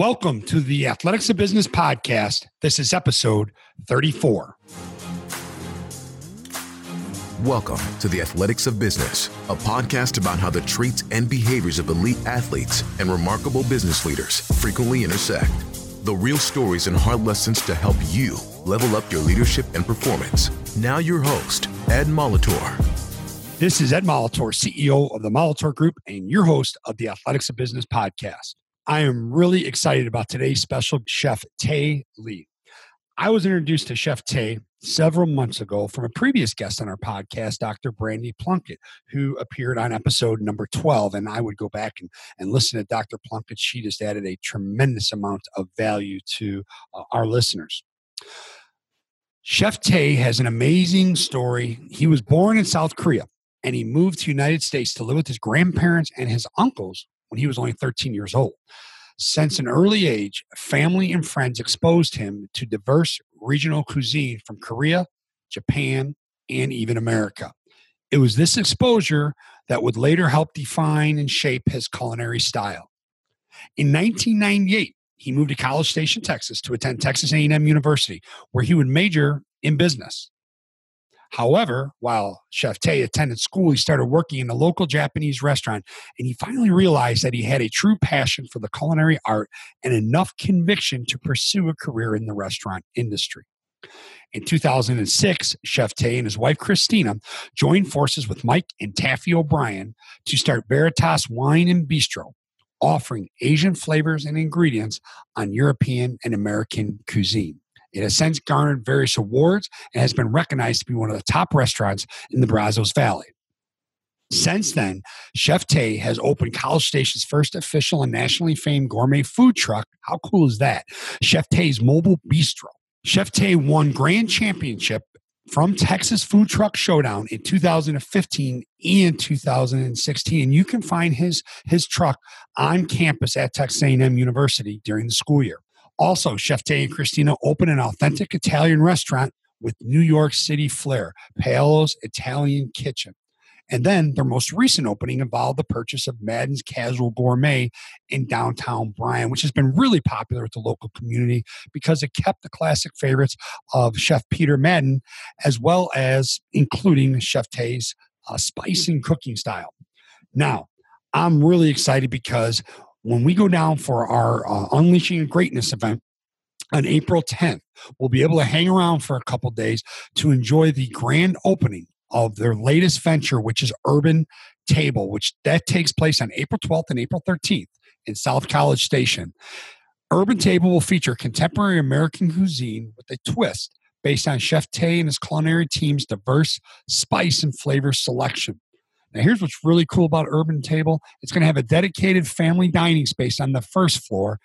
Welcome to the Athletics of Business podcast. This is episode 34. Welcome to the Athletics of Business, a podcast about how the traits and behaviors of elite athletes and remarkable business leaders frequently intersect. The real stories and hard lessons to help you level up your leadership and performance. Now, your host, Ed Molitor. This is Ed Molitor, CEO of the Molitor Group and your host of the Athletics of Business podcast. I am really excited about today's special chef, Tai Lee. I was introduced to Chef Tai several months ago from a previous guest on our podcast, Dr. Brandy Plunkett, who appeared on episode number 12. And I would go back and, and listen to Dr. Plunkett. She just added a tremendous amount of value to uh, our listeners. Chef Tai has an amazing story. He was born in South Korea and he moved to the United States to live with his grandparents and his uncles when he was only 13 years old. Since an early age, family and friends exposed him to diverse regional cuisine from Korea, Japan, and even America. It was this exposure that would later help define and shape his culinary style. In 1998, he moved to College Station, Texas to attend Texas A&M University, where he would major in business. However, while Chef Tai attended school, he started working in a local Japanese restaurant and he finally realized that he had a true passion for the culinary art and enough conviction to pursue a career in the restaurant industry. In 2006, Chef Tai and his wife Christina joined forces with Mike and Taffy O'Brien to start Veritas Wine and Bistro, offering Asian flavors and ingredients on European and American cuisine. It has since garnered various awards and has been recognized to be one of the top restaurants in the Brazos Valley. Since then, Chef Tai has opened College Station's first official and nationally famed gourmet food truck. How cool is that? Chef Tai's Mobile Bistro. Chef Tai won grand championship from Texas Food Truck Showdown in 2015 and 2016, and you can find his his truck on campus at Texas A&M University during the school year. Also, Chef Tai and Christina open an authentic Italian restaurant with New York City flair, Paolo's Italian Kitchen. And then their most recent opening involved the purchase of Madden's Casual Gourmet in downtown Bryan, which has been really popular with the local community because it kept the classic favorites of Chef Peter Madden, as well as including Chef Tai's uh, spice and cooking style. Now, I'm really excited because when we go down for our uh, Unleashing Greatness event on April 10th, we'll be able to hang around for a couple days to enjoy the grand opening of their latest venture, which is Urban Table, which that takes place on April 12th and April 13th in South College Station. Urban Table will feature contemporary American cuisine with a twist based on Chef Tai and his culinary team's diverse spice and flavor selection. Now, here's what's really cool about Urban Table it's going to have a dedicated family dining space on the first floor,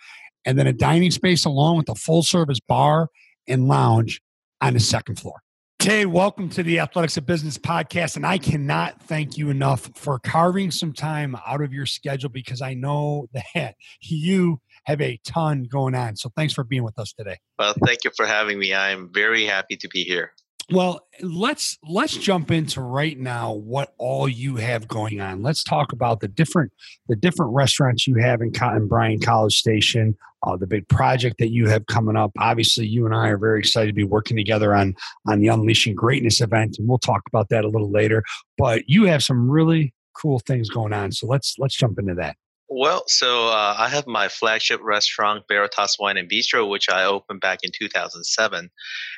and then a dining space along with a full service bar and lounge on the second floor. Tai, welcome to the Athletics of Business podcast. And I cannot thank you enough for carving some time out of your schedule because I know that you have a ton going on. So thanks for being with us today. Well, thank you for having me. I'm very happy to be here. Well, let's let's jump into right now what all you have going on. Let's talk about the different the different restaurants you have in Cotton Bryan College Station, uh, the big project that you have coming up. Obviously, you and I are very excited to be working together on on the Unleashing Greatness event, and we'll talk about that a little later. But you have some really cool things going on, so let's let's jump into that. Well, so uh, I have my flagship restaurant, Veritas Wine and Bistro, which I opened back in 2007.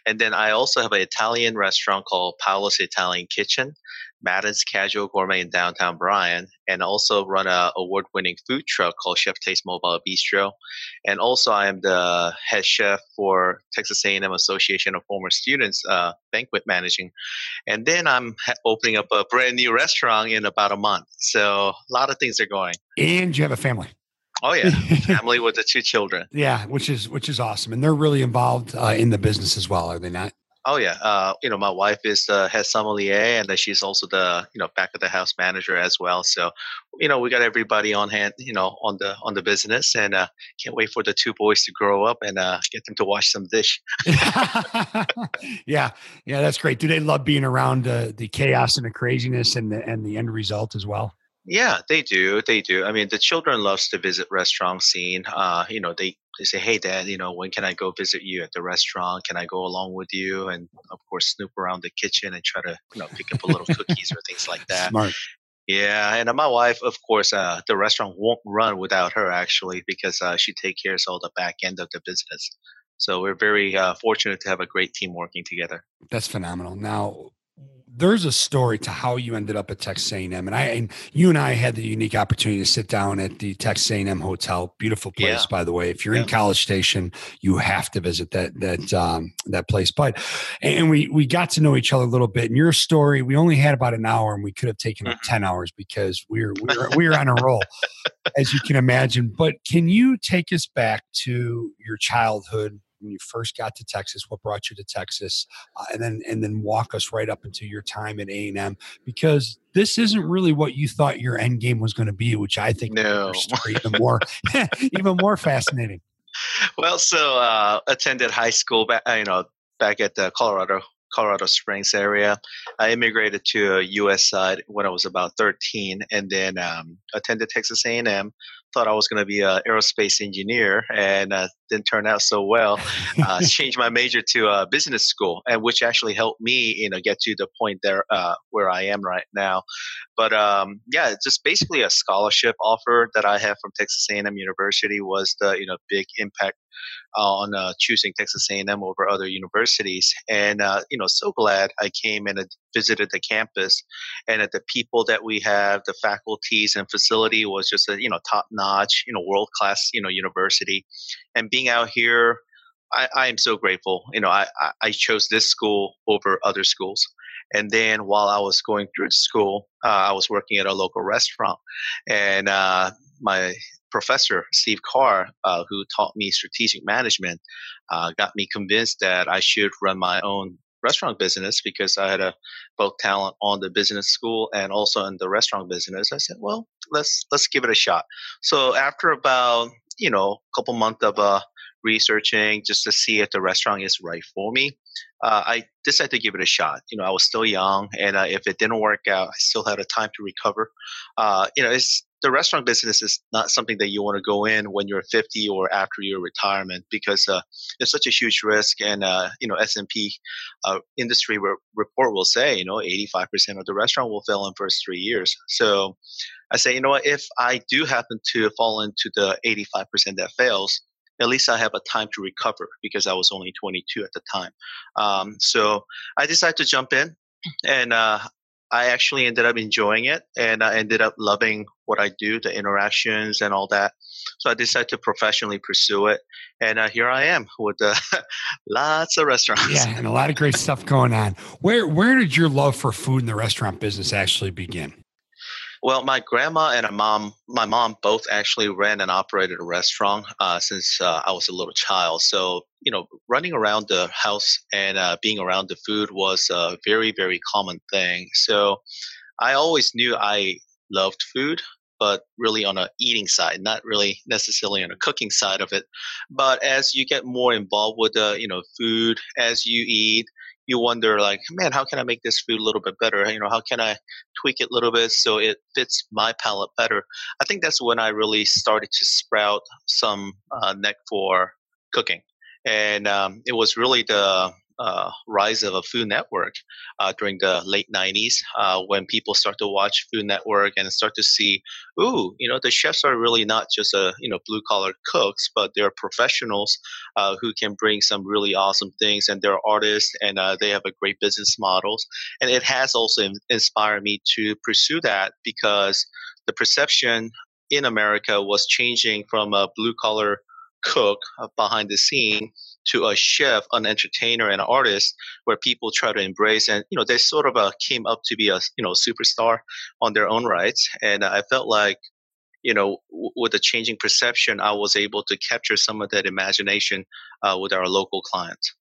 And then I also have an Italian restaurant called Paolo's Italian Kitchen. Madden's Casual Gourmet in downtown Bryan, and also run a award-winning food truck called Chef Tai's Mobile Bistro. And also, I am the head chef for Texas A&M Association of Former Students uh, banquet managing. And then I'm ha- opening up a brand new restaurant in about a month. So a lot of things are going. And you have a family. Oh yeah, family with the two children. Yeah, which is which is awesome, and they're really involved uh, in the business as well, are they not? Oh yeah, uh, you know my wife is the head sommelier, and then she's also the you know back of the house manager as well. So, you know we got everybody on hand, you know on the on the business, and uh, can't wait for the two boys to grow up and uh, get them to wash some dish. yeah, yeah, that's great. Do they love being around uh, the chaos and the craziness and the and the end result as well? Yeah, they do. They do. I mean, the children loves to visit restaurant scene. Uh, you know, they they say, "Hey, Dad, you know, when can I go visit you at the restaurant? Can I go along with you?" And of course, snoop around the kitchen and try to, you know, pick up a little cookies or things like that. Smart. Yeah, and my wife, of course, uh, the restaurant won't run without her actually because uh, she takes care of all the back end of the business. So we're very uh, fortunate to have a great team working together. That's phenomenal. Now, there's a story to how you ended up at Texas A&M, and I and you and I had the unique opportunity to sit down at the Texas A&M hotel. Beautiful place, yeah. by the way. If you're yeah. in College Station, you have to visit that that um, that place. But and we we got to know each other a little bit. And your story, we only had about an hour, and we could have taken mm-hmm. ten hours because we are we are we are on a roll, as you can imagine. But can you take us back to your childhood? When you first got to Texas, what brought you to Texas, uh, and then and then walk us right up into your time at A and M because this isn't really what you thought your end game was going to be, which I think no. story even more even more fascinating. Well, so uh, attended high school back, you know, back at the Colorado Colorado Springs area. I immigrated to a U.S. side when I was about 13, and then um, attended Texas A&M thought I was going to be an aerospace engineer, and uh, didn't turn out so well. Uh, changed my major to a business school, and which actually helped me, you know, get to the point there uh, where I am right now. But um, yeah, it's just basically a scholarship offer that I have from Texas A&M University was the you know big impact on uh, choosing Texas A&M over other universities. And uh, you know, so glad I came and visited the campus, and that the people that we have, the faculties and facility was just a you know top notch, you know, world class, you know, university. And being out here, I, I am so grateful. You know, I, I chose this school over other schools. And then while I was going through school, uh, I was working at a local restaurant, and uh, my professor, Steve Carr, uh, who taught me strategic management, uh, got me convinced that I should run my own restaurant business because I had a both talent on the business school and also in the restaurant business. I said, well, let's let's give it a shot. So after about you know a couple months of uh, researching just to see if the restaurant is right for me, uh, I decided to give it a shot. You know, I was still young, and uh, if it didn't work out, I still had a time to recover. Uh, you know, it's the restaurant business is not something that you want to go in when you're 50 or after your retirement because uh, it's such a huge risk. And uh, you know, S&P uh, industry re- report will say, you know, 85% of the restaurant will fail in first three years. So I say, you know what, if I do happen to fall into the 85% that fails, at least I have a time to recover because I was only 22 at the time. Um, so I decided to jump in, and uh, I actually ended up enjoying it, and I ended up loving what I do, the interactions and all that. So I decided to professionally pursue it, and uh, here I am with uh, lots of restaurants. Yeah, and a lot of great stuff going on. Where where did your love for food and the restaurant business actually begin? Well, my grandma and mom, my mom both actually ran and operated a restaurant uh, since uh, I was a little child. So, you know, running around the house and uh, being around the food was a very, very common thing. So, I always knew I loved food, but really on a eating side, not really necessarily on a cooking side of it. But as you get more involved with the, you know, food as you eat, you wonder like, man, how can I make this food a little bit better? You know, how can I tweak it a little bit so it fits my palate better? I think that's when I really started to sprout some uh, neck for cooking, and um, it was really the uh, rise of a Food Network uh, during the late 90s uh, when people start to watch Food Network and start to see, ooh, you know, the chefs are really not just a, you know, blue collar cooks, but they're professionals uh, who can bring some really awesome things and they're artists and uh, they have a great business models. And it has also inspired me to pursue that because the perception in America was changing from a blue collar cook uh, behind the scene to a chef, an entertainer, and an artist, where people try to embrace and you know they sort of uh, came up to be a you know superstar on their own rights, and I felt like you know w- with the changing perception, I was able to capture some of that imagination uh, with our local clients.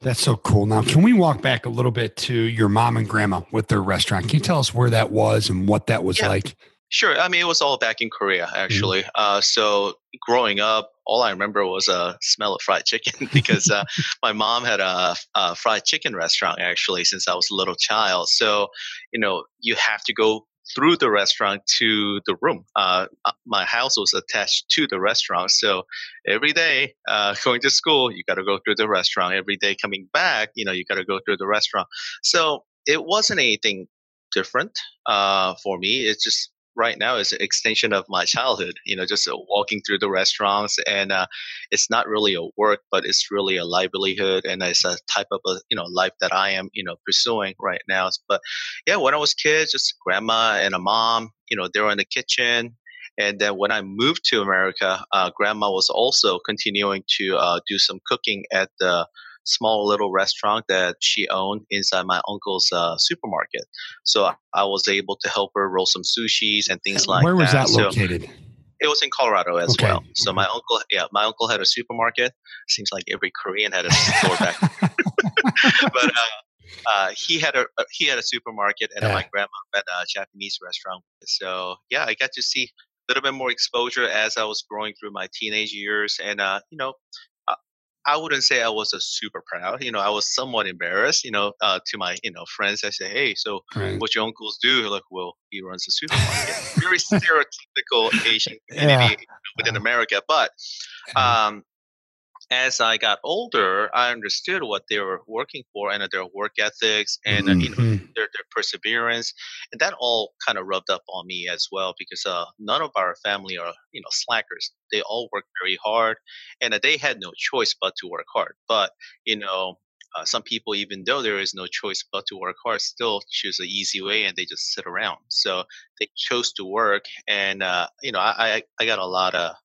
That's so cool. Now, can we walk back a little bit to your mom and grandma with their restaurant? Can you tell us where that was and what that was yeah. like? Sure. I mean, it was all back in Korea, mm-hmm. actually. Mm-hmm. Uh, so growing up, all I remember was a smell of fried chicken because uh, my mom had a, a, fried chicken restaurant actually since I was a little child. So, you know, you have to go through the restaurant to the room. Uh, uh, my house was attached to the restaurant, so every day uh, going to school, you got to go through the restaurant. Every day coming back, you know, you got to go through the restaurant. So it wasn't anything different uh, for me. It's just right now is an extension of my childhood. You know, just uh, walking through the restaurants, and uh, it's not really a work, but it's really a livelihood, and it's a type of a you know life that I am you know pursuing right now. But yeah, when I was kid, just grandma and a mom, you know, they were in the kitchen. And then when I moved to America, uh, grandma was also continuing to uh, do some cooking at the small little restaurant that she owned inside my uncle's uh, supermarket. So I was able to help her roll some sushis and things like that. Where was that, that located? So it was in Colorado as okay. well. So my uncle, yeah, my uncle had a supermarket. Seems like every Korean had a store back. but uh, uh, he had a uh, he had a supermarket, and yeah. my grandma had a Japanese restaurant. So yeah, I got to see a little bit more exposure as I was growing through my teenage years, and uh, you know, I wouldn't say I was a super proud. You know, I was somewhat embarrassed. You know, uh, to my you know friends, I say, "Hey, so right. what your uncles do?" Like, well, he runs a supermarket. Very stereotypical Asian community yeah. within America, but um, as I got older, I understood what they were working for and their work ethics and mm-hmm. you know mm-hmm. their, their perseverance, and that all kind of rubbed up on me as well because uh, none of our family are you know slackers. They all work very hard, and uh, they had no choice but to work hard. But you know. Uh, some people, even though there is no choice but to work hard, still choose the easy way and they just sit around. So they chose to work, and uh, you know, I, I got a lot of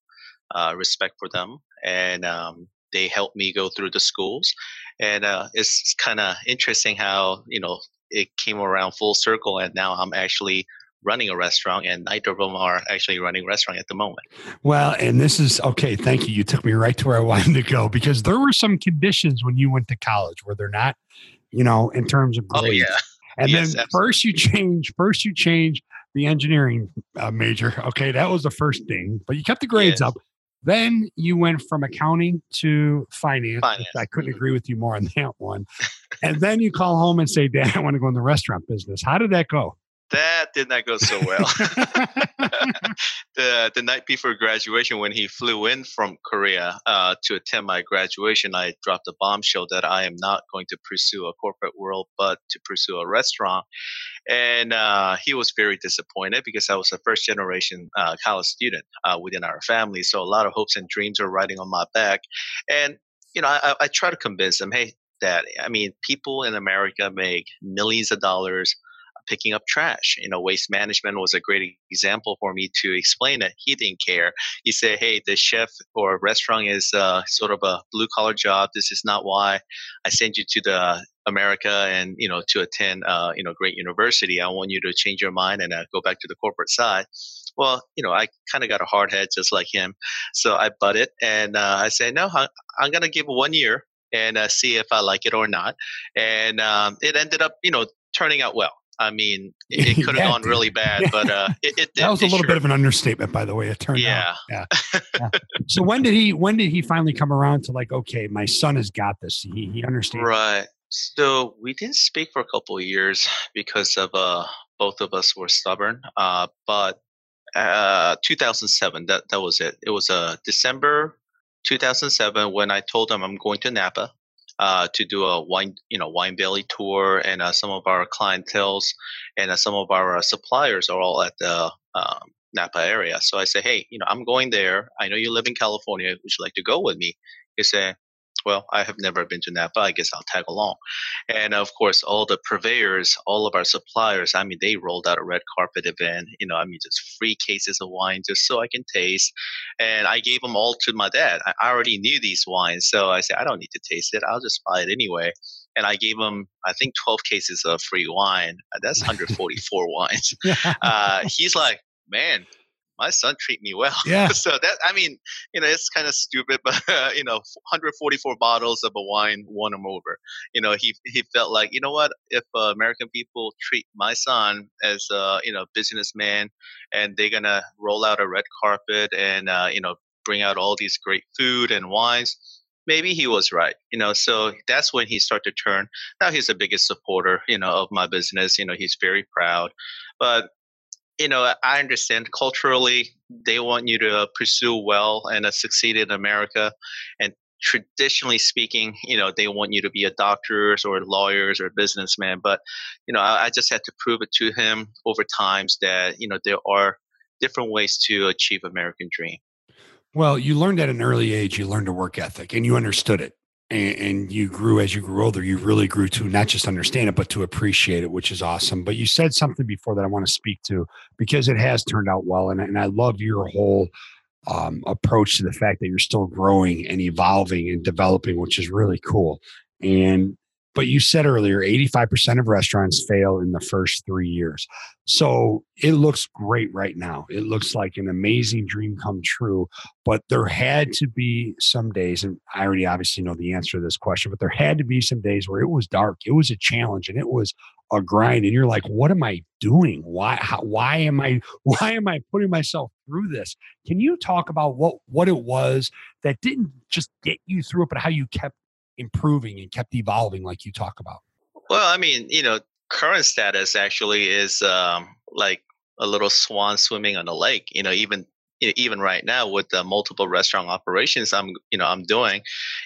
uh, respect for them and um, they helped me go through the schools. And uh, it's kind of interesting how you know it came around full circle, and now I'm actually running a restaurant, and neither of them are actually running a restaurant at the moment. Well, and this is okay. Thank you. You took me right to where I wanted to go because there were some conditions when you went to college where they're not, you know, in terms of grades. Oh yeah. And yes, then absolutely. first you change, first you change the engineering uh, major. Okay, that was the first thing, but you kept the grades yes. up. Then you went from accounting to finance. finance. I couldn't agree with you more on that one. and then you call home and say, Dad, I want to go in the restaurant business. How did that go? That did not go so well. the the night before graduation, when he flew in from Korea uh, to attend my graduation, I dropped a bombshell that I am not going to pursue a corporate world, but to pursue a restaurant. And uh, he was very disappointed because I was a first generation uh, college student uh, within our family. So a lot of hopes and dreams are riding on my back. And you know, I, I try to convince him, hey, Dad, I mean, people in America make millions of dollars picking up trash. You know, waste management was a great example for me to explain it. He didn't care. He said, "Hey, the chef or restaurant is uh, sort of a blue collar job. This is not why I sent you to the America and you know to attend uh, you know great university. I want you to change your mind and uh, go back to the corporate side." Well, you know, I kind of got a hard head just like him, so I butted and uh, I said, "No, I'm going to give one year." and uh, see if I like it or not. And um, it ended up, you know, turning out well. I mean, it, it could have gone really bad, but uh, it, it that was a little sure. bit of an understatement, by the way. It turned yeah. out. Yeah. yeah. So when did he? When did he finally come around to like, okay, my son has got this. He he understands. Right. So we didn't speak for a couple of years because of uh, both of us were stubborn. Uh, but uh, 2007, that that was it. It was uh, December 2007 when I told him I'm going to Napa uh, to do a wine, you know, wine belly tour, and uh, some of our clientels and uh, some of our uh, suppliers are all at the um, Napa area. So I say, hey, you know, I'm going there. I know you live in California. Would you like to go with me? He said, well, I have never been to Napa. I guess I'll tag along. And of course, all the purveyors, all of our suppliers, I mean, they rolled out a red carpet event, you know, I mean, just free cases of wine just so I can taste. And I gave them all to my dad. I already knew these wines. So I said, I don't need to taste it. I'll just buy it anyway. And I gave him, I think, 12 cases of free wine. That's 144 wines. Uh, he's like, man, my son treat me well. Yeah. so that I mean, you know, it's kind of stupid, but uh, you know, 144 bottles of a wine won him over. You know, he he felt like, you know what, if uh, American people treat my son as a you know businessman, and they're gonna roll out a red carpet and uh, you know bring out all these great food and wines. Maybe he was right, you know. So that's when he started to turn. Now he's the biggest supporter, you know, of my business. You know, he's very proud. But you know, I understand culturally they want you to pursue well and uh, succeed in America, and traditionally speaking, you know, they want you to be a doctors or lawyers or businessman. But you know, I, I just had to prove it to him over times that you know there are different ways to achieve American dream. Well, you learned at an early age. You learned a work ethic, and you understood it and, and, you grew as you grew older you really grew to not just understand it but to appreciate it which is awesome. But you said something before that i want to speak to because it has turned out well and, and i love your whole um, approach to the fact that you're still growing and evolving and developing which is really cool. And but you said earlier 85% of restaurants fail in the first three years. So it looks great right now. It looks like an amazing dream come true. But there had to be some days, and I already obviously know the answer to this question, but there had to be some days where it was dark, it was a challenge, and it was a grind. And you're like, what am I doing? Why, how, why am I, why am I putting myself through this? Can you talk about what, what it was that didn't just get you through it, but how you kept improving and kept evolving like you talk about? Well, I mean, you know, current status actually is um, like a little swan swimming on a lake. You know, even even right now with the multiple restaurant operations I'm you know I'm doing,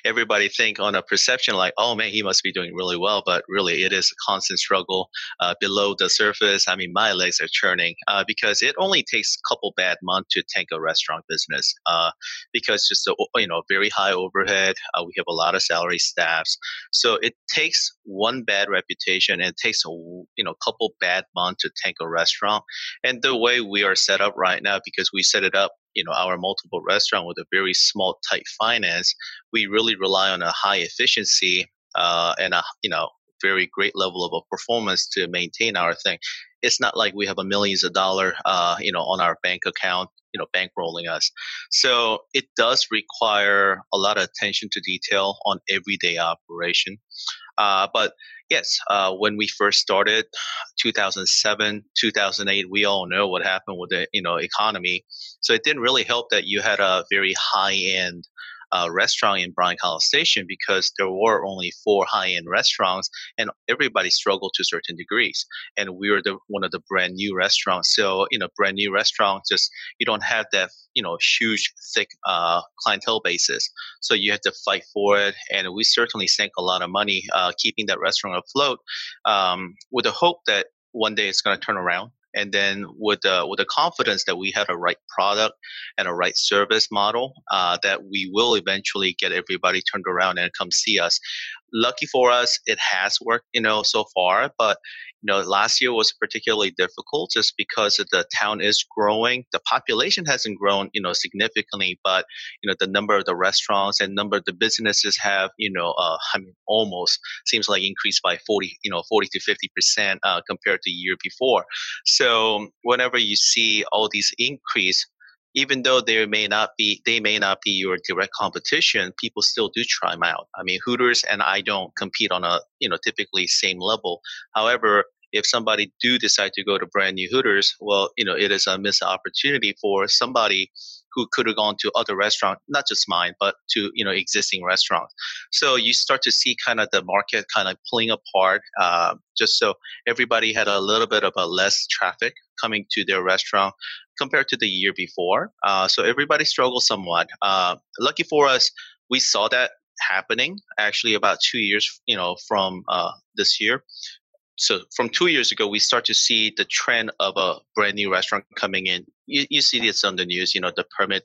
everybody think on a perception like oh man he must be doing really well, but really it is a constant struggle uh, below the surface. I mean my legs are churning uh, because it only takes a couple bad months to tank a restaurant business uh, because just a, you know very high overhead. Uh, we have a lot of salary staffs, so it takes one bad reputation and it takes a you know couple bad months to tank a restaurant. And the way we are set up right now because we set it up you know our multiple restaurant with a very small tight finance we really rely on a high efficiency uh, and a you know very great level of a performance to maintain our thing. It's not like we have a millions of dollar uh, you know on our bank account you know bankrolling us. So it does require a lot of attention to detail on everyday operation uh, but yes, uh, when we first started, 2007, 2008, we all know what happened with the you know economy. So it didn't really help that you had a very high end uh, restaurant in Bryan College Station because there were only four high-end restaurants, and everybody struggled to certain degrees. And we were the one of the brand new restaurants. So you know, brand new restaurants just you don't have that you know huge thick uh, clientele basis. So you have to fight for it, and we certainly sank a lot of money uh, keeping that restaurant afloat, um, with the hope that one day it's going to turn around and then with the with the confidence that we had a right product and a right service model uh, that we will eventually get everybody turned around and come see us lucky for us it has worked you know so far but you know, last year was particularly difficult just because the town is growing. The population hasn't grown, you know, significantly, but you know, the number of the restaurants and number of the businesses have, you know, uh, I mean, almost seems like increased by forty, you know, forty to fifty percent uh, compared to the year before. So whenever you see all these increase, even though they may not be they may not be your direct competition people still do try them out. I mean hooters and i don't compete on a you know typically same level. However if somebody do decide to go to brand new hooters well you know it is a missed opportunity for somebody who could have gone to other restaurants, not just mine, but to you know existing restaurants. So you start to see kind of the market kind of pulling apart, uh, just so everybody had a little bit of a less traffic coming to their restaurant compared to the year before. Uh, so everybody struggled somewhat. Uh, lucky for us, we saw that happening actually about two years, you know, from uh, this year. So from two years ago, we start to see the trend of a brand new restaurant coming in. You, you see this on the news, you know, the permit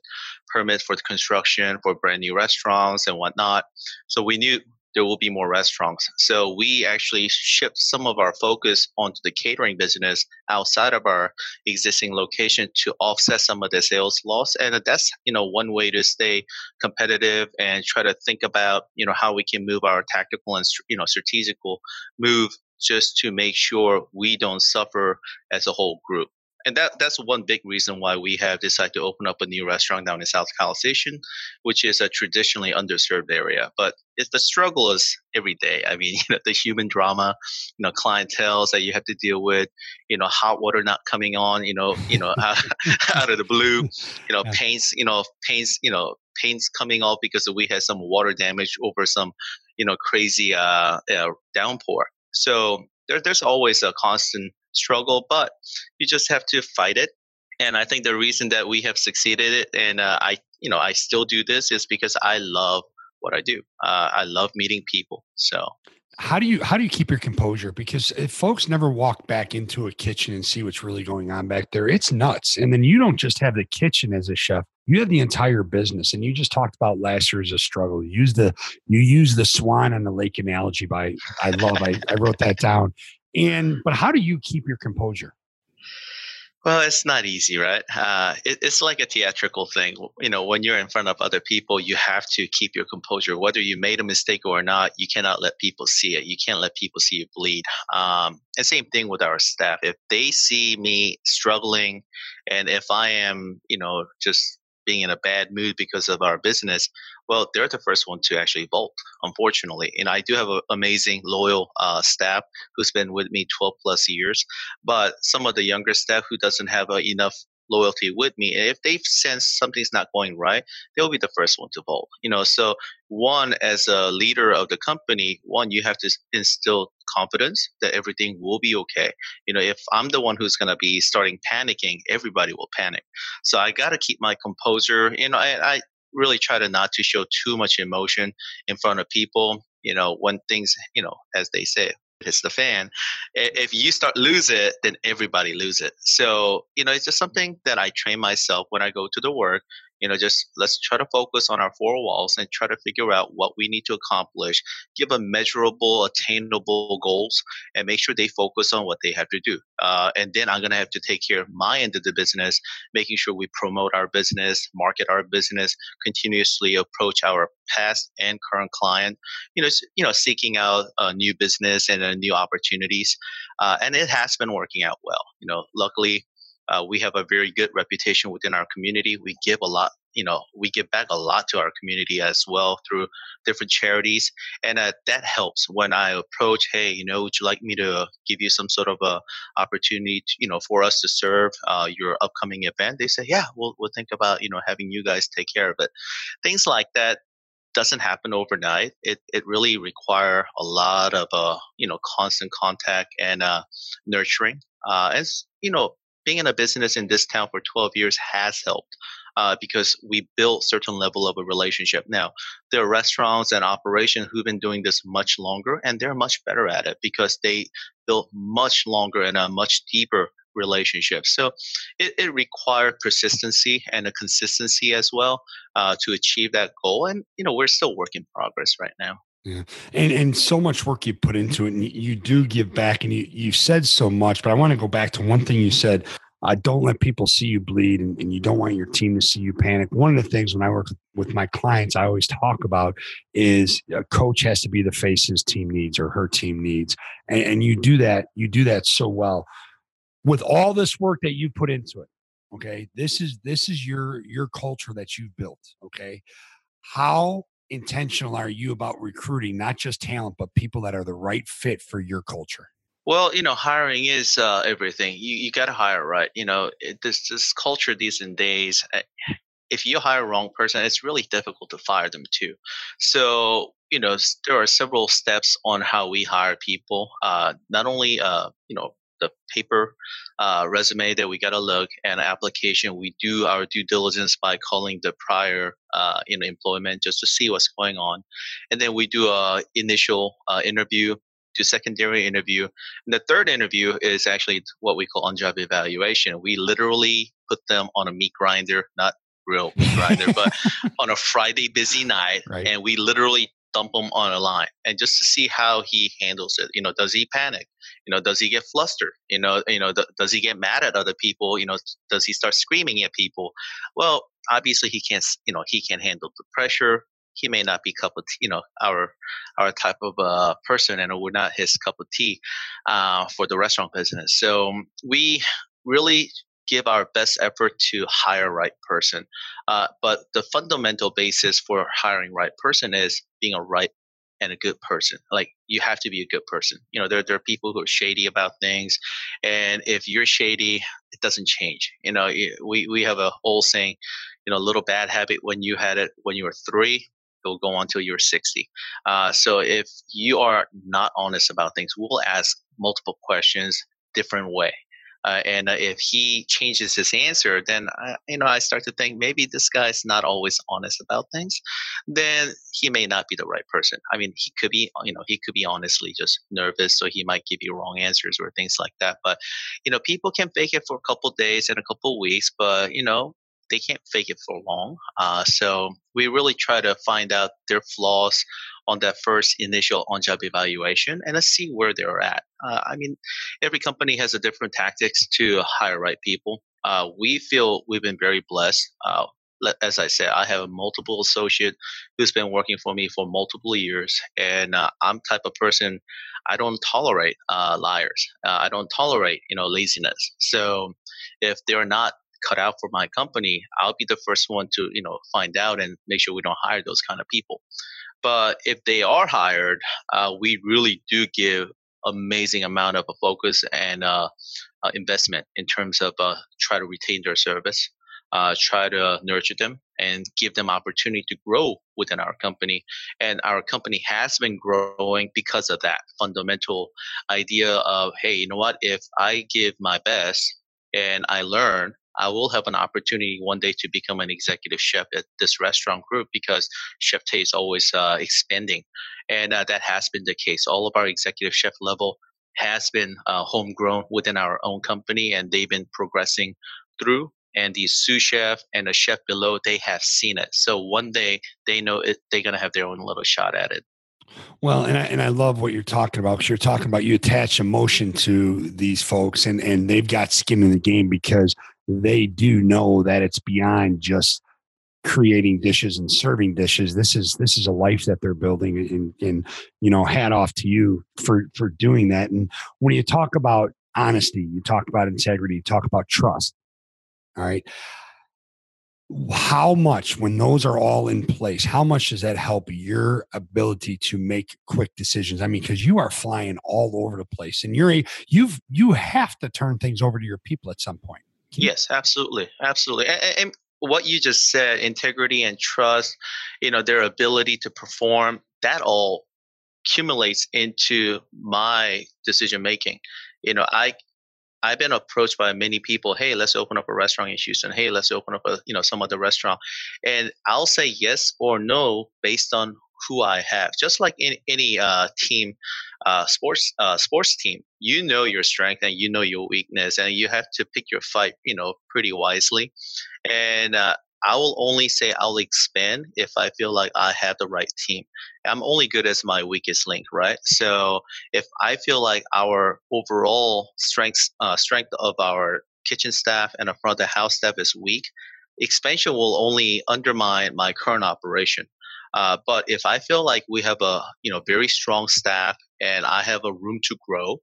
permit for the construction for brand new restaurants and whatnot. So we knew there will be more restaurants. So we actually shift some of our focus onto the catering business outside of our existing location to offset some of the sales loss. And that's, you know, one way to stay competitive and try to think about, you know, how we can move our tactical and, you know, strategical move just to make sure we don't suffer as a whole group and that that's one big reason why we have decided to open up a new restaurant down in South College Station, which is a traditionally underserved area. But it's the struggle is every day. I mean, you know, the human drama, you know, clientele that you have to deal with, you know, hot water not coming on, you know, you know, out, out of the blue, you know, paints, you know, paints, you know, paints coming off because we had some water damage over some, you know, crazy uh, uh downpour. So there, there's always a constant struggle, but you just have to fight it. And I think the reason that we have succeeded it, and uh, I, you know, I still do this is because I love what I do. Uh, I love meeting people. So how do you how do you keep your composure? Because if folks never walk back into a kitchen and see what's really going on back there it's nuts. And then you don't just have the kitchen as a chef you have the entire business. And you just talked about last year as a struggle. You use the you use the swan on the lake analogy by i love I, I wrote that down. And but how do you keep your composure well, it's not easy, right? Uh, it, it's like a theatrical thing. You know, when you're in front of other people, you have to keep your composure. Whether you made a mistake or not, you cannot let people see it. You can't let people see you bleed. Um, and same thing with our staff. If they see me struggling, and if I am, you know, just being in a bad mood because of our business, well, they're the first one to actually bolt, unfortunately. And I do have an amazing, loyal uh, staff who's been with me 12 plus years. But some of the younger staff who doesn't have uh, enough loyalty with me. If they sense something's not going right, they'll be the first one to vote. You know, so one as a leader of the company, one you have to instill confidence that everything will be okay. You know, if I'm the one who's going to be starting panicking, everybody will panic. So I got to keep my composure. You know, I, I really try to not to show too much emotion in front of people. You know, when things, you know, as they say, hits the fan. If you start lose it, then everybody lose it. So, you know, it's just something that I train myself when I go to the work you know just let's try to focus on our four walls and try to figure out what we need to accomplish give them measurable attainable goals and make sure they focus on what they have to do. Uh, and then i'm going to have to take care of my end of the business making sure we promote our business market our business continuously approach our past and current client you know you know seeking out a new business and uh, new opportunities. Uh, and it has been working out well you know luckily uh, we have a very good reputation within our community. We give a lot, you know, we give back a lot to our community as well through different charities, and uh, that helps when I approach. Hey, you know, would you like me to give you some sort of a opportunity, to, you know, for us to serve uh, your upcoming event? They say, yeah, we'll we'll think about you know having you guys take care of it. Things like that doesn't happen overnight. It it really require a lot of uh you know constant contact and uh, nurturing. Uh, as you know, being in a business in this town for 12 years has helped uh, because we built certain level of a relationship. Now, there are restaurants and operations who've been doing this much longer, and they're much better at it because they built much longer and a much deeper relationship. So it, it required persistency and a consistency as well uh, to achieve that goal. And, you know, we're still work in progress right now. Yeah. And and so much work you put into it and you, do give back and you you said so much, but I want to go back to one thing you said. Uh, don't let people see you bleed and, and, you don't want your team to see you panic. One of the things when I work with my clients, I always talk about is a coach has to be the face his team needs or her team needs. And, and you do that, you do that so well. With all this work that you put into it, okay, this is this is your your culture that you've built. Okay. How intentional are you about recruiting not just talent but people that are the right fit for your culture? Well you know hiring is uh, everything. You, you got to hire right. You know it, this this culture these days eh, if you hire wrong person it's really difficult to fire them too. So you know there are several steps on how we hire people. Uh, not only uh, you know the paper uh, resume that we got to look and application. We do our due diligence by calling the prior uh, you know employment just to see what's going on, and then we do a initial uh, interview, do secondary interview, and the third interview is actually what we call on-job evaluation. We literally put them on a meat grinder, not real meat grinder, but on a Friday busy night, right. and we literally dump him on a line and just to see how he handles it. You know, does he panic? You know, does he get flustered? You know, you know, th- does he get mad at other people? You know, does he start screaming at people? Well, obviously he can't. You know, he can't handle the pressure. He may not be cup of tea, you know our our type of uh, person, and we're not his cup of tea uh, for the restaurant business. So we really give our best effort to hire right person. Uh, but the fundamental basis for hiring right person is being a right and a good person. Like you have to be a good person. You know, there there are people who are shady about things, and if you're shady, it doesn't change. You know, we we have a old saying, you know, a little bad habit when you had it when you were three. It'll go on till you're 60. Uh, so if you are not honest about things, we'll ask multiple questions different way. Uh, and uh, if he changes his answer, then I, you know I start to think maybe this guy's not always honest about things. Then he may not be the right person. I mean, he could be, you know, he could be honestly just nervous, so he might give you wrong answers or things like that. But you know, people can fake it for a couple days and a couple weeks, but you know, they can't fake it for long. Uh, so we really try to find out their flaws on that first initial on-job evaluation and let's see where they're at. Uh, I mean, every company has a different tactics to hire right people. Uh, we feel we've been very blessed. Uh, as I said, I have a multiple associate who's been working for me for multiple years, and uh, I'm type of person I don't tolerate uh, liars. I don't tolerate you know laziness. So if they're not cut out for my company, I'll be the first one to you know find out and make sure we don't hire those kind of people. But if they are hired, uh, we really do give amazing amount of focus and uh, uh, investment in terms of uh, try to retain their service, uh, try to nurture them, and give them opportunity to grow within our company. And our company has been growing because of that fundamental idea of, hey, you know what? If I give my best and I learn I will have an opportunity one day to become an executive chef at this restaurant group because Chef Tai is always uh, expanding. And uh, that has been the case. All of our executive chef level has been uh, homegrown within our own company and they've been progressing through. And the sous chef and the chef below, they have seen it. So one day they know it, they're going to have their own little shot at it. Well, and I, and I love what you're talking about because you're talking about you attach emotion to these folks and, and they've got skin in the game because they do know that it's beyond just creating dishes and serving dishes. This is this is a life that they're building and, and you know hat off to you for for doing that. And when you talk about honesty you talk about integrity you talk about trust all right? How much when those are all in place how much does that help your ability to make quick decisions? I mean because you are flying all over the place and you're a, you've you have to turn things over to your people at some point Yes, absolutely, absolutely. And, and, what you just said, integrity and trust, you know, their ability to perform, that all accumulates into my decision making. You know, I I've been approached by many people. Hey, let's open up a restaurant in Houston. Hey, let's open up a you know some other restaurant, and I'll say yes or no based on who I have. Just like in any uh, team, uh, sports uh, sports team, you know your strength and you know your weakness, and you have to pick your fight, you know, pretty wisely. And uh, I will only say I'll expand if I feel like I have the right team. I'm only good as my weakest link, right? So if I feel like our overall strength uh, strength of our kitchen staff and the front of the house staff is weak, expansion will only undermine my current operation. Uh, but if I feel like we have a you know very strong staff and I have a room to grow,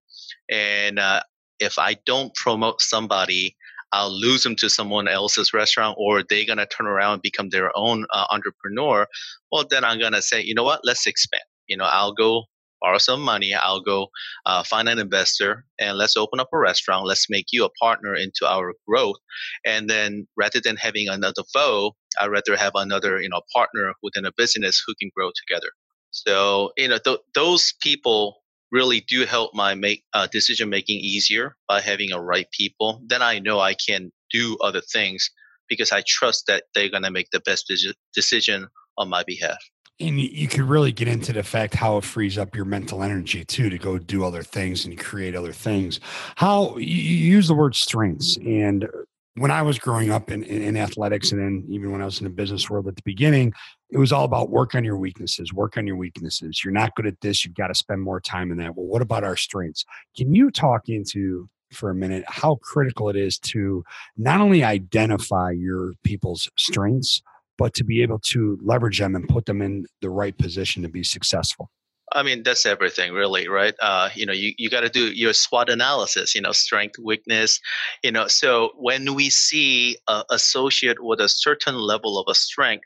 and uh, if I don't promote somebody, I'll lose them to someone else's restaurant, or they're gonna turn around and become their own uh, entrepreneur. Well, then I'm gonna say, you know what? Let's expand. You know, I'll go borrow some money. I'll go uh, find an investor and let's open up a restaurant. Let's make you a partner into our growth. And then rather than having another foe, I'd rather have another, you know, partner within a business who can grow together. So, you know, th- those people really do help my make uh, decision making easier by having a right people. Then I know I can do other things because I trust that they're going to make the best decision on my behalf and you could really get into the fact how it frees up your mental energy too to go do other things and create other things how you use the word strengths and when i was growing up in, in, in, athletics and then even when i was in the business world at the beginning it was all about work on your weaknesses work on your weaknesses. You're not good at this you've got to spend more time in that. Well what about our strengths? Can you talk into for a minute how critical it is to not only identify your people's strengths but to be able to leverage them and put them in the right position to be successful. I mean, that's everything, really, right? Uh, you know, you, you got to do your SWOT analysis, you know, strength, weakness, you know. So when we see associate with a certain level of a strength,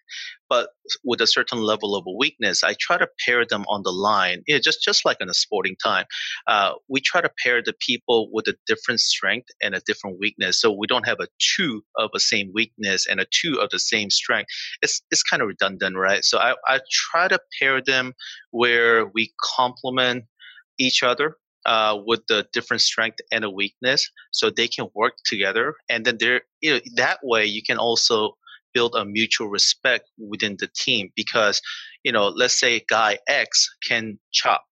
but with a certain level of weakness, I try to pair them on the line. You know, just just like in a sporting time, uh, we try to pair the people with a different strength and a different weakness, so we don't have a two of the same weakness and a two of the same strength. It's it's kind of redundant, right? So I, I try to pair them where we complement each other uh, with the different strength and a weakness, so they can work together, and then they're you know, that way you can also build a mutual respect within the team because you know let's say guy X can chop,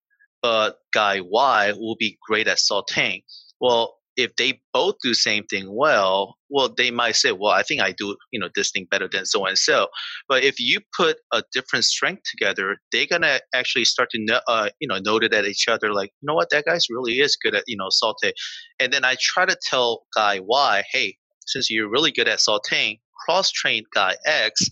but guy Y will be great at sauteing. Well, if they both do same thing well, well, they might say, well, I think I do, you know, this thing better than so and so. But if you put a different strength together, they're gonna actually start to, know, uh, you know, note it at each other, like, you know what, that guy's really is good at, you know, saute. And then I try to tell guy Y, hey, since you're really good at sauteing, cross train guy X.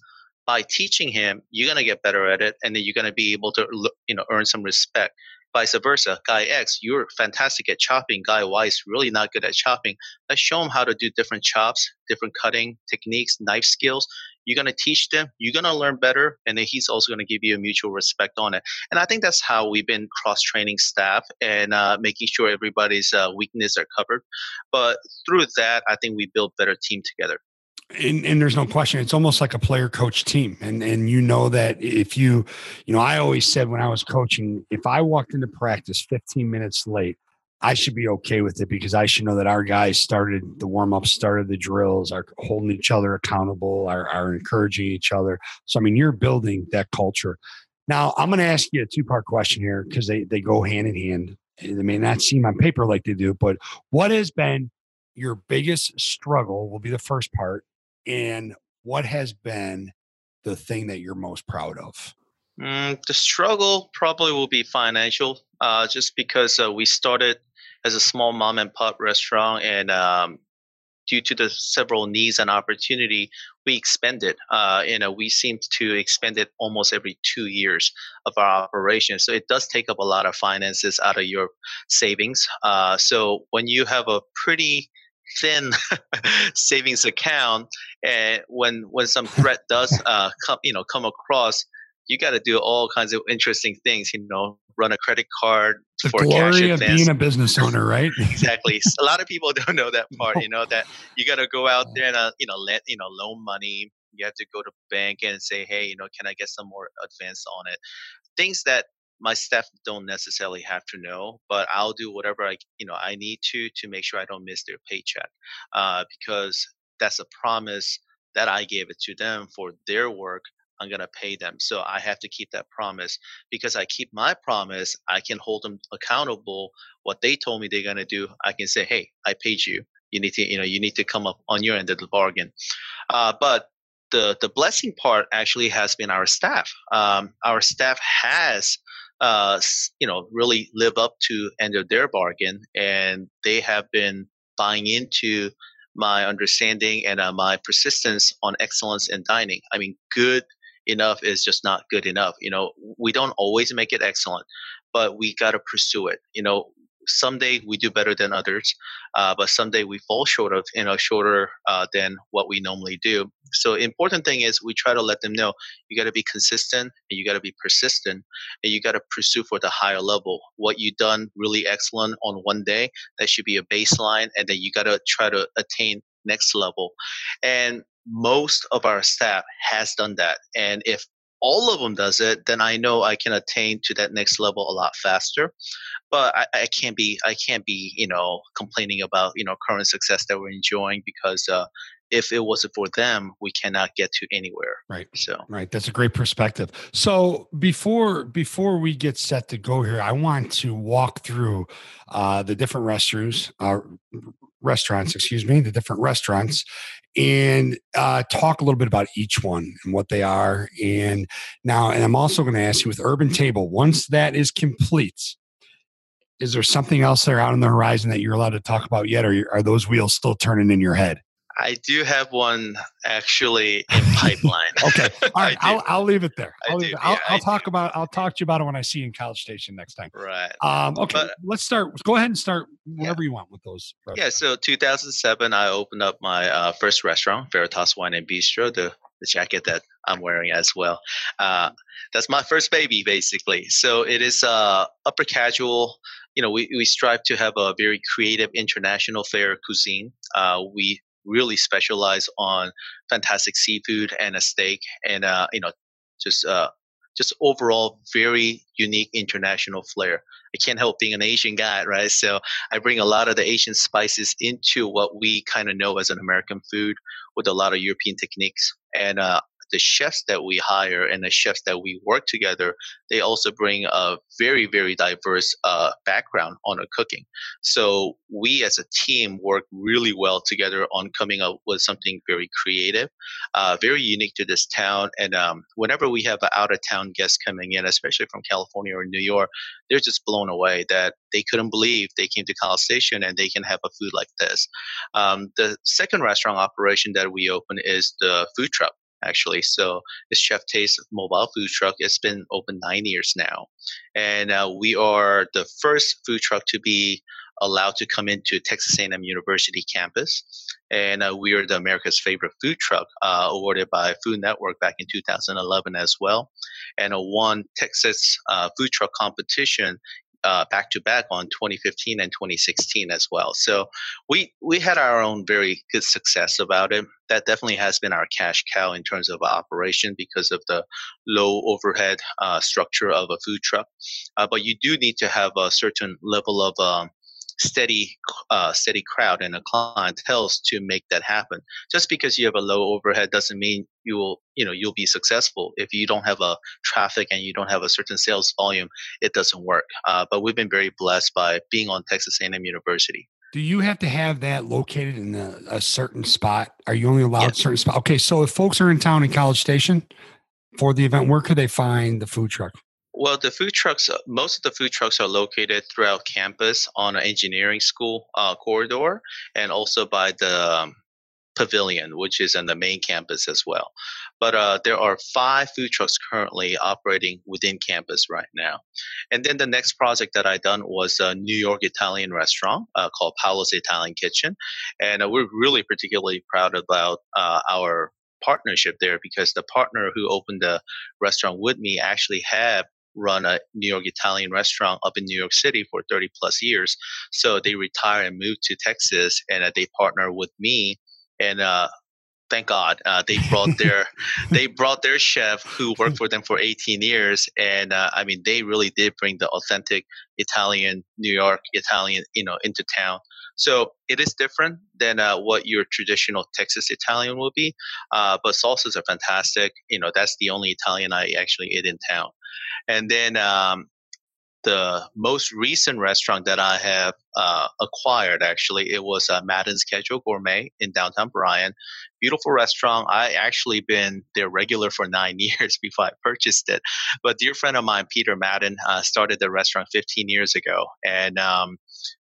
By teaching him, you're gonna get better at it, and then you're gonna be able to, you know, earn some respect vice versa. Guy X, you're fantastic at chopping. Guy Y is really not good at chopping. Let's show him how to do different chops, different cutting techniques, knife skills. You're going to teach them. You're going to learn better. And then he's also going to give you a mutual respect on it. And I think that's how we've been cross training staff and uh, making sure everybody's uh, weaknesses are covered. But through that, I think we build better team together and, and there's no question it's almost like a player coach team. And and you know that if you you know i always said when i was coaching if i walked into practice 15 minutes late i should be okay with it because i should know that our guys started the warm-ups started the drills are holding each other accountable are, are encouraging each other. So i mean you're building that culture. Now i'm going to ask you a two-part question here because they, they go hand in hand. They may not seem on paper like they do but what has been your biggest struggle will be the first part and what has been the thing that you're most proud of? Mm, the struggle probably will be financial, uh, just because uh, we started as a small mom and pop restaurant, and um, due to the several needs and opportunity, we expanded. Uh, you know, we seem to expand it almost every two years of our operation. So it does take up a lot of finances out of your savings. Uh, so when you have a pretty thin savings account and when when some threat does uh, come you know come across you got to do all kinds of interesting things you know run a credit card the for glory of being a business owner right? Exactly a lot of people don't know that part you know that you got to go out there and uh, you know let you know loan money you have to go to bank and say hey you know can i get some more advance on it? Things that my staff don't necessarily have to know, but I'll do whatever I you know I need to to make sure I don't miss their paycheck, uh, because that's a promise that I gave it to them for their work. I'm gonna pay them, so I have to keep that promise. Because I keep my promise, I can hold them accountable. What they told me they're gonna do, I can say, "Hey, I paid you. You need to, you know, you need to come up on your end of the bargain." Uh, but the the blessing part actually has been our staff. Um, our staff has uh, you know, really live up to end of their bargain, and they have been buying into my understanding and uh, my persistence on excellence in dining. I mean, good enough is just not good enough. You know, we don't always make it excellent, but we got to pursue it. You know, someday we do better than others, uh, but someday we fall short of, you know, shorter uh, than what we normally do. So important thing is we try to let them know you got to be consistent and you got to be persistent and you got to pursue for the higher level. What you done really excellent on one day, that should be a baseline, and then you got to try to attain next level. And most of our staff has done that. And if all of them does it, then I know I can attain to that next level a lot faster but I, I, can't be I can't be you know complaining about you know current success that we're enjoying because uh, if it wasn't for them, we cannot get to anywhere. Right. So right, that's a great perspective. So before before we get set to go here, I want to walk through uh, the different restrooms, uh, restaurants, excuse me, the different restaurants, and uh, talk a little bit about each one and what they are. And now, and I'm also going to ask you with Urban Table, once that is complete, is there something else there out on the horizon that you're allowed to talk about yet, or are those wheels still turning in your head? I do have one actually in pipeline. okay, all right. I'll, I'll leave it there. I'll, I'll, yeah, I'll talk do. about I'll talk to you about it when I see you in College Station next time. Right. Um, okay. But, let's start. Go ahead and start wherever yeah. you want with those. Yeah. So 2007, I opened up my uh, first restaurant, Veritas Wine and Bistro. The the jacket that I'm wearing as well. Uh, that's my first baby, basically. So it is uh, upper casual you know, we, we strive to have a very creative international fare cuisine. Uh, we really specialize on fantastic seafood and a steak and, uh, you know, just uh, just overall very unique international flair. I can't help being an Asian guy, right? So I bring a lot of the Asian spices into what we kind of know as an American food with a lot of European techniques. And uh, the chefs that we hire and the chefs that we work together, they also bring a very, very diverse uh, background on the cooking. So we as a team work really well together on coming up with something very creative, uh, very unique to this town. And um, whenever we have an out of town guest coming in, especially from California or New York, they're just blown away that they couldn't believe they came to College Station and they can have a food like this. Um, the second restaurant operation that we open is the food truck actually. So it's Chef Tai's mobile food truck. It's been open nine years now, and uh, we are the first food truck to be allowed to come into Texas A&M University campus, and uh, we are the America's favorite food truck, uh, awarded by Food Network back in 2011 as well, and a won Texas uh, food truck competition back to back on 2015 and 2016 as well. So we we had our own very good success about it. That definitely has been our cash cow in terms of operation because of the low overhead uh, structure of a food truck. Uh, but you do need to have a certain level of um, steady uh, steady crowd and a clientele to make that happen. Just because you have a low overhead doesn't mean you will you know you'll be successful. If you don't have a traffic and you don't have a certain sales volume, it doesn't work. Uh, but we've been very blessed by being on Texas A&M University. Do you have to have that located in a, a certain spot? Are you only allowed yes. certain spot? Okay, so if folks are in town in College Station for the event, where could they find the food truck? Well, the food trucks, uh, most of the food trucks are located throughout campus on an engineering school uh, corridor and also by the um, pavilion, which is on the main campus as well. But uh, there are five food trucks currently operating within campus right now. And then the next project that I done was a New York Italian restaurant uh, called Paolo's Italian Kitchen. And uh, we're really particularly proud about uh, our partnership there because the partner who opened the restaurant with me actually had run a New York Italian restaurant up in New York City for 30 plus years. So they retired and moved to Texas and uh, they partner with me. And uh, thank God uh, they brought their they brought their chef who worked for them for 18 years. And uh, I mean, they really did bring the authentic Italian, New York Italian, you know, into town. So it is different than uh, what your traditional Texas Italian will be, uh, but salsas are fantastic. You know, that's the only Italian I actually eat in town. And then um, the most recent restaurant that I have uh, acquired, actually, it was uh, Madden's Casual Gourmet in downtown Bryan. Beautiful restaurant. I actually been their regular for nine years before I purchased it. But dear friend of mine, Peter Madden, uh, started the restaurant 15 years ago, and um,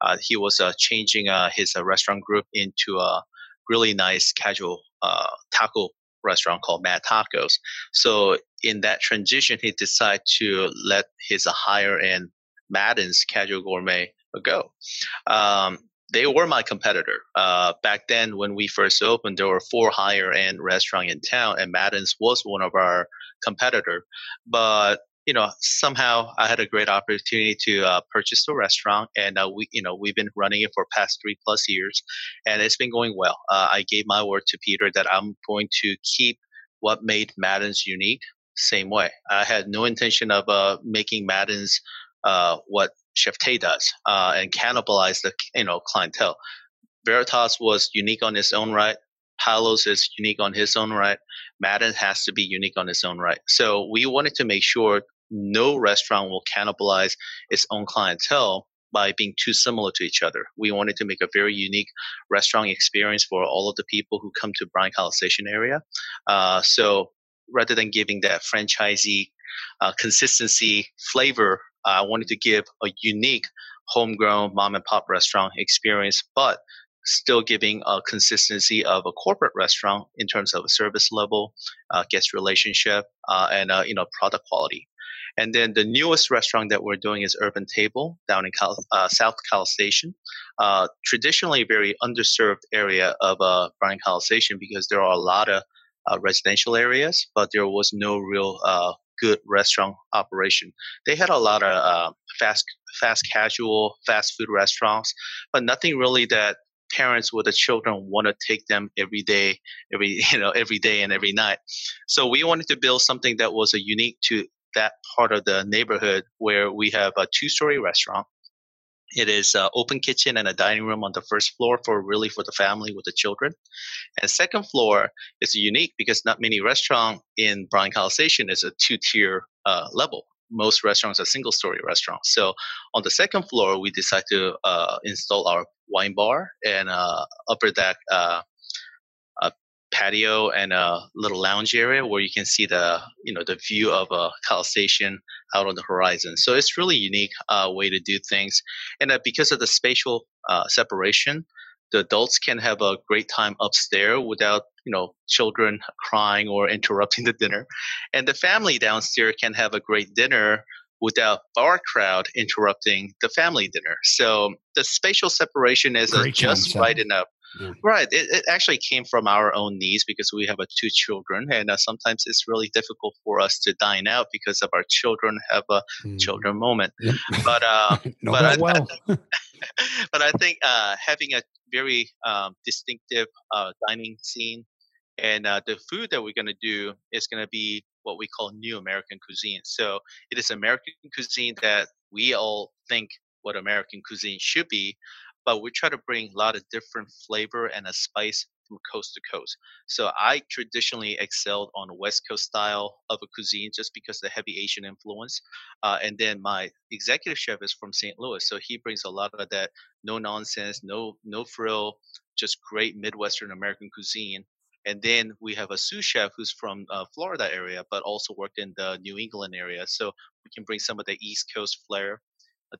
uh, he was uh, changing uh, his restaurant group into a really nice casual taco restaurant called Mad Tacos. So in that transition, he decided to let his higher end Madden's Casual Gourmet go. Um, they were my competitor. Uh, back then, when we first opened, there were four higher end restaurants in town, and Madden's was one of our competitor. But you know, somehow I had a great opportunity to uh, purchase the restaurant, and uh, we, you know, we've been running it for past three plus years, and it's been going well. Uh, I gave my word to Peter that I'm going to keep what made Madden's unique. Same way, I had no intention of uh, making Madden's uh, what Chef Tai does uh, and cannibalize the you know clientele. Veritas was unique on its own right. Paolo's is unique on his own right. Madden has to be unique on his own right. So we wanted to make sure no restaurant will cannibalize its own clientele by being too similar to each other. We wanted to make a very unique restaurant experience for all of the people who come to Bryan College Station area. Uh, so rather than giving that franchisee uh, consistency flavor, uh, I wanted to give a unique homegrown mom and pop restaurant experience, but still giving a consistency of a corporate restaurant in terms of service level, uh, guest relationship, uh, and uh, you know product quality. And then the newest restaurant that we're doing is Urban Table down in Cal, uh, South Cal Station. Uh, traditionally, a very underserved area of uh, Bryan College Station because there are a lot of uh, residential areas, but there was no real uh, good restaurant operation. They had a lot of uh, fast, fast casual, fast food restaurants, but nothing really that parents with the children want to take them every day, every you know every day and every night. So we wanted to build something that was a unique to that part of the neighborhood where we have a two-story restaurant. It is an open kitchen and a dining room on the first floor for really for the family with the children. And second floor is unique because not many restaurant in Bryan College Station is a two-tier uh, level most restaurants are single story restaurants. So on the second floor, we decided to uh, install our wine bar and uh, upper deck uh, patio and a little lounge area where you can see the you know the view of a College Station out on the horizon. So it's really unique uh, way to do things, and uh, because of the spatial uh, separation, the adults can have a great time upstairs without you know children crying or interrupting the dinner. And the family downstairs can have a great dinner without bar crowd interrupting the family dinner. So the spatial separation is just right enough yeah. Right. It, it, actually came from our own needs because we have uh, two children, and uh, sometimes it's really difficult for us to dine out because of our children have a mm. children moment. Yep. But uh, but, I, well. but I think uh, having a very um, distinctive uh, dining scene. And uh, the food that we're going to do is going to be what we call new American cuisine. So it is American cuisine that we all think what American cuisine should be, but we try to bring a lot of different flavor and a spice from coast to coast. So I traditionally excelled on the West Coast style of a cuisine just because the heavy Asian influence. Uh, and then my executive chef is from St. Louis, so he brings a lot of that no nonsense, no no frill, just great Midwestern American cuisine. And then we have a sous chef who's from uh, Florida area, but also worked in the New England area. So we can bring some of the East Coast flair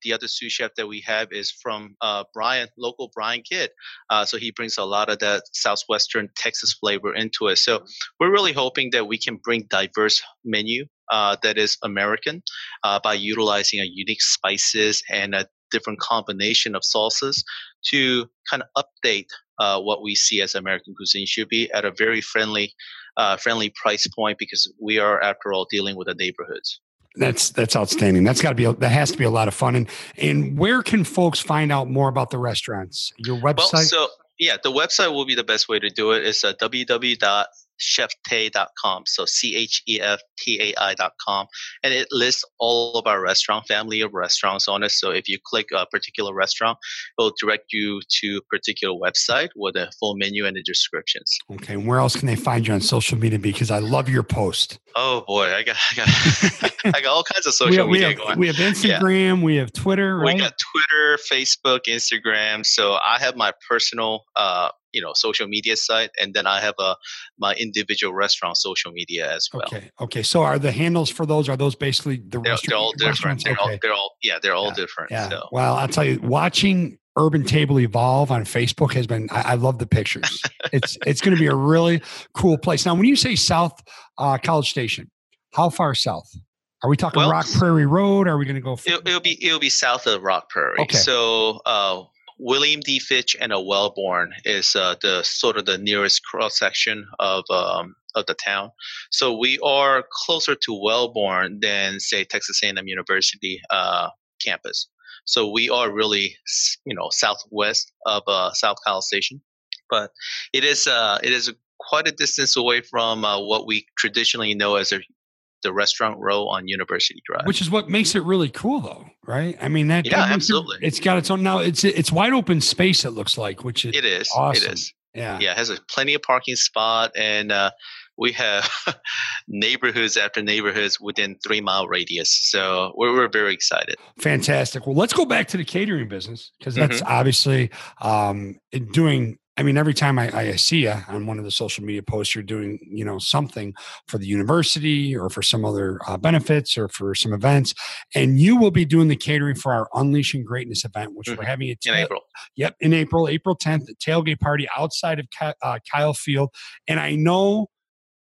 the other sous chef that we have is from uh, Bryan, local Bryan Kid. Uh, so he brings a lot of that southwestern Texas flavor into it. So we're really hoping that we can bring diverse menu uh, that is American uh, by utilizing a unique spices and a different combination of salsas to kind of update uh, what we see as American cuisine should be at a very friendly, uh, friendly price point because we are, after all, dealing with the neighborhoods. That's that's outstanding. That's got to be a, that has to be a lot of fun. And and where can folks find out more about the restaurants? Your website. Well, so yeah, the website will be the best way to do it. It's uh, www cheftai.com. So C H E F T A I.com. And it lists all of our restaurant family of restaurants on it. So if you click a particular restaurant, it will direct you to a particular website with a full menu and the descriptions. Okay. And where else can they find you on social media? Because I love your post. Oh boy, I got I got, I got all kinds of social we have, media we have, going. We have Instagram, yeah. we have Twitter, right? We got Twitter, Facebook, Instagram. So I have my personal uh, you know social media site and then i have a my individual restaurant social media as well okay okay so are the handles for those are those basically the they're, they're all different they're, okay. all, they're all yeah they're all yeah. different yeah so. well i'll tell you watching urban table evolve on facebook has been i, I love the pictures it's it's going to be a really cool place now when you say south uh, college station how far south are we talking well, Rock Prairie Road? Are we going to go? It'll, it'll, be it'll be south of Rock Prairie. Okay. So uh, William D. Fitch and a Wellborn is uh, the sort of the nearest cross section of um, of the town. So we are closer to Wellborn than say Texas A&M University uh, campus. So we are really you know southwest of uh, South College Station, but it is uh, it is quite a distance away from uh, what we traditionally know as a the restaurant row on University Drive. Which is what makes it really cool, though, right? I mean, that yeah, absolutely. It, has got its own now. It's it's wide open space. It looks like, which is it is awesome. It is. Yeah, yeah. It has a plenty of parking spot, and uh, we have neighborhoods after neighborhoods within three mile radius. So we're, we're very excited. Fantastic. Well, let's go back to the catering business because that's mm-hmm. obviously um, doing I mean, every time I, I, see you on one of the social media posts, you're doing, you know, something for the university or for some other uh, benefits or for some events, and you will be doing the catering for our Unleashing Greatness event, which mm-hmm. we're having in April. Yep, in April, April 10th, the tailgate party outside of uh, Kyle Field, and I know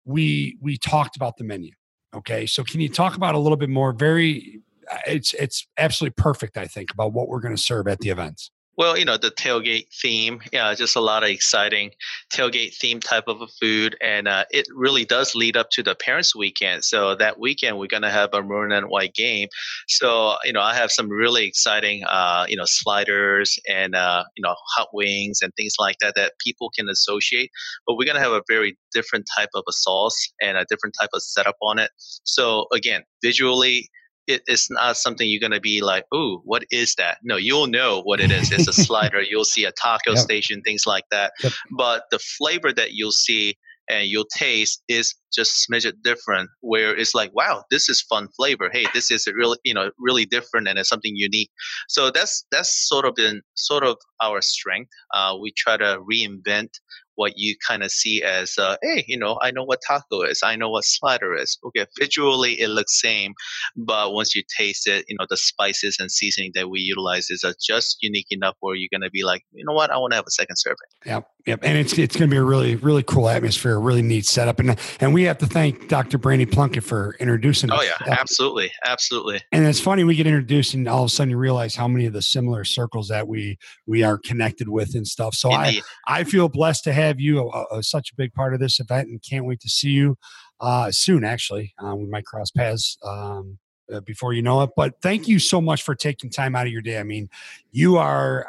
we we talked about the menu. Okay, so can you talk about a little bit more? Very, uh, it's it's absolutely perfect. I think about what we're going to serve at the events. Well, you know, the tailgate theme, yeah, just a lot of exciting tailgate theme type of a food. And uh, it really does lead up to the parents' weekend. So that weekend, we're going to have a maroon and white game. So, you know, I have some really exciting, uh, you know, sliders and, uh, you know, hot wings and things like that that people can associate. But we're going to have a very different type of a sauce and a different type of setup on it. So, again, visually, it, it's not something you're going to be like, "Ooh, what is that?" No, you'll know what it is. It's a slider. You'll see a taco yep. station, things like that. Yep. But the flavor that you'll see and you'll taste is just smidge it different. Where it's like, "Wow, this is fun flavor. Hey, this is a really, you know, really different and it's something unique." So that's that's sort of been sort of our strength. Uh, we try to reinvent what you kind of see as, uh, hey, you know, I know what taco is, I know what slider is. Okay, visually it looks same, but once you taste it, you know, the spices and seasoning that we utilize is uh, just unique enough where you're going to be like, you know what, I want to have a second serving. Yep, yep, and it's it's going to be a really really cool atmosphere, a really neat setup, and and we have to thank Dr. Brandy Plunkett for introducing. Oh us. yeah, absolutely, absolutely. And it's funny we get introduced, and all of a sudden you realize how many of the similar circles that we we are connected with and stuff. So Indeed. I I feel blessed to have have you a, such a big part of this event and can't wait to see you uh, soon. Actually, um, we might cross paths um, uh, before you know it. But thank you so much for taking time out of your day. I mean, you are.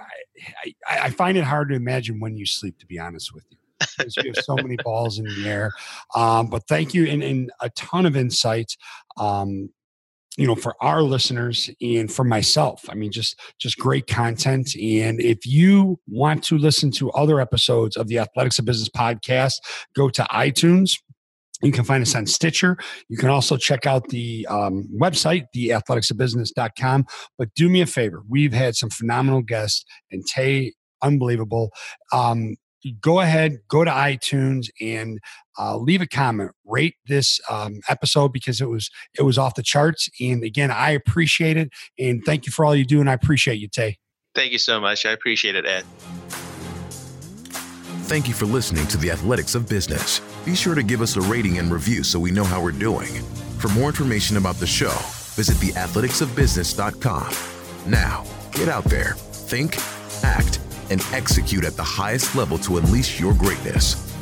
I, I find it hard to imagine when you sleep. To be honest with you. you have so many balls in the air. Um, but thank you and, and, a ton of insight. Um, you know for our listeners and for myself i mean just just great content and if you want to listen to other episodes of the athletics of business podcast go to itunes you can find us on Stitcher. You can also check out the um, website, theathleticsofbusiness.com. But do me a favor. We've had some phenomenal guests, and Tai, unbelievable. Um, go ahead, go to iTunes and uh, leave a comment, rate this um, episode because it was it was off the charts. And again, I appreciate it, and thank you for all you do, and I appreciate you, Tai. Thank you so much. I appreciate it, Ed. Thank you for listening to the Athletics of Business. Be sure to give us a rating and review so we know how we're doing. For more information about the show, visit theathleticsofbusiness.com. Now, get out there, think, act, and execute at the highest level to unleash your greatness.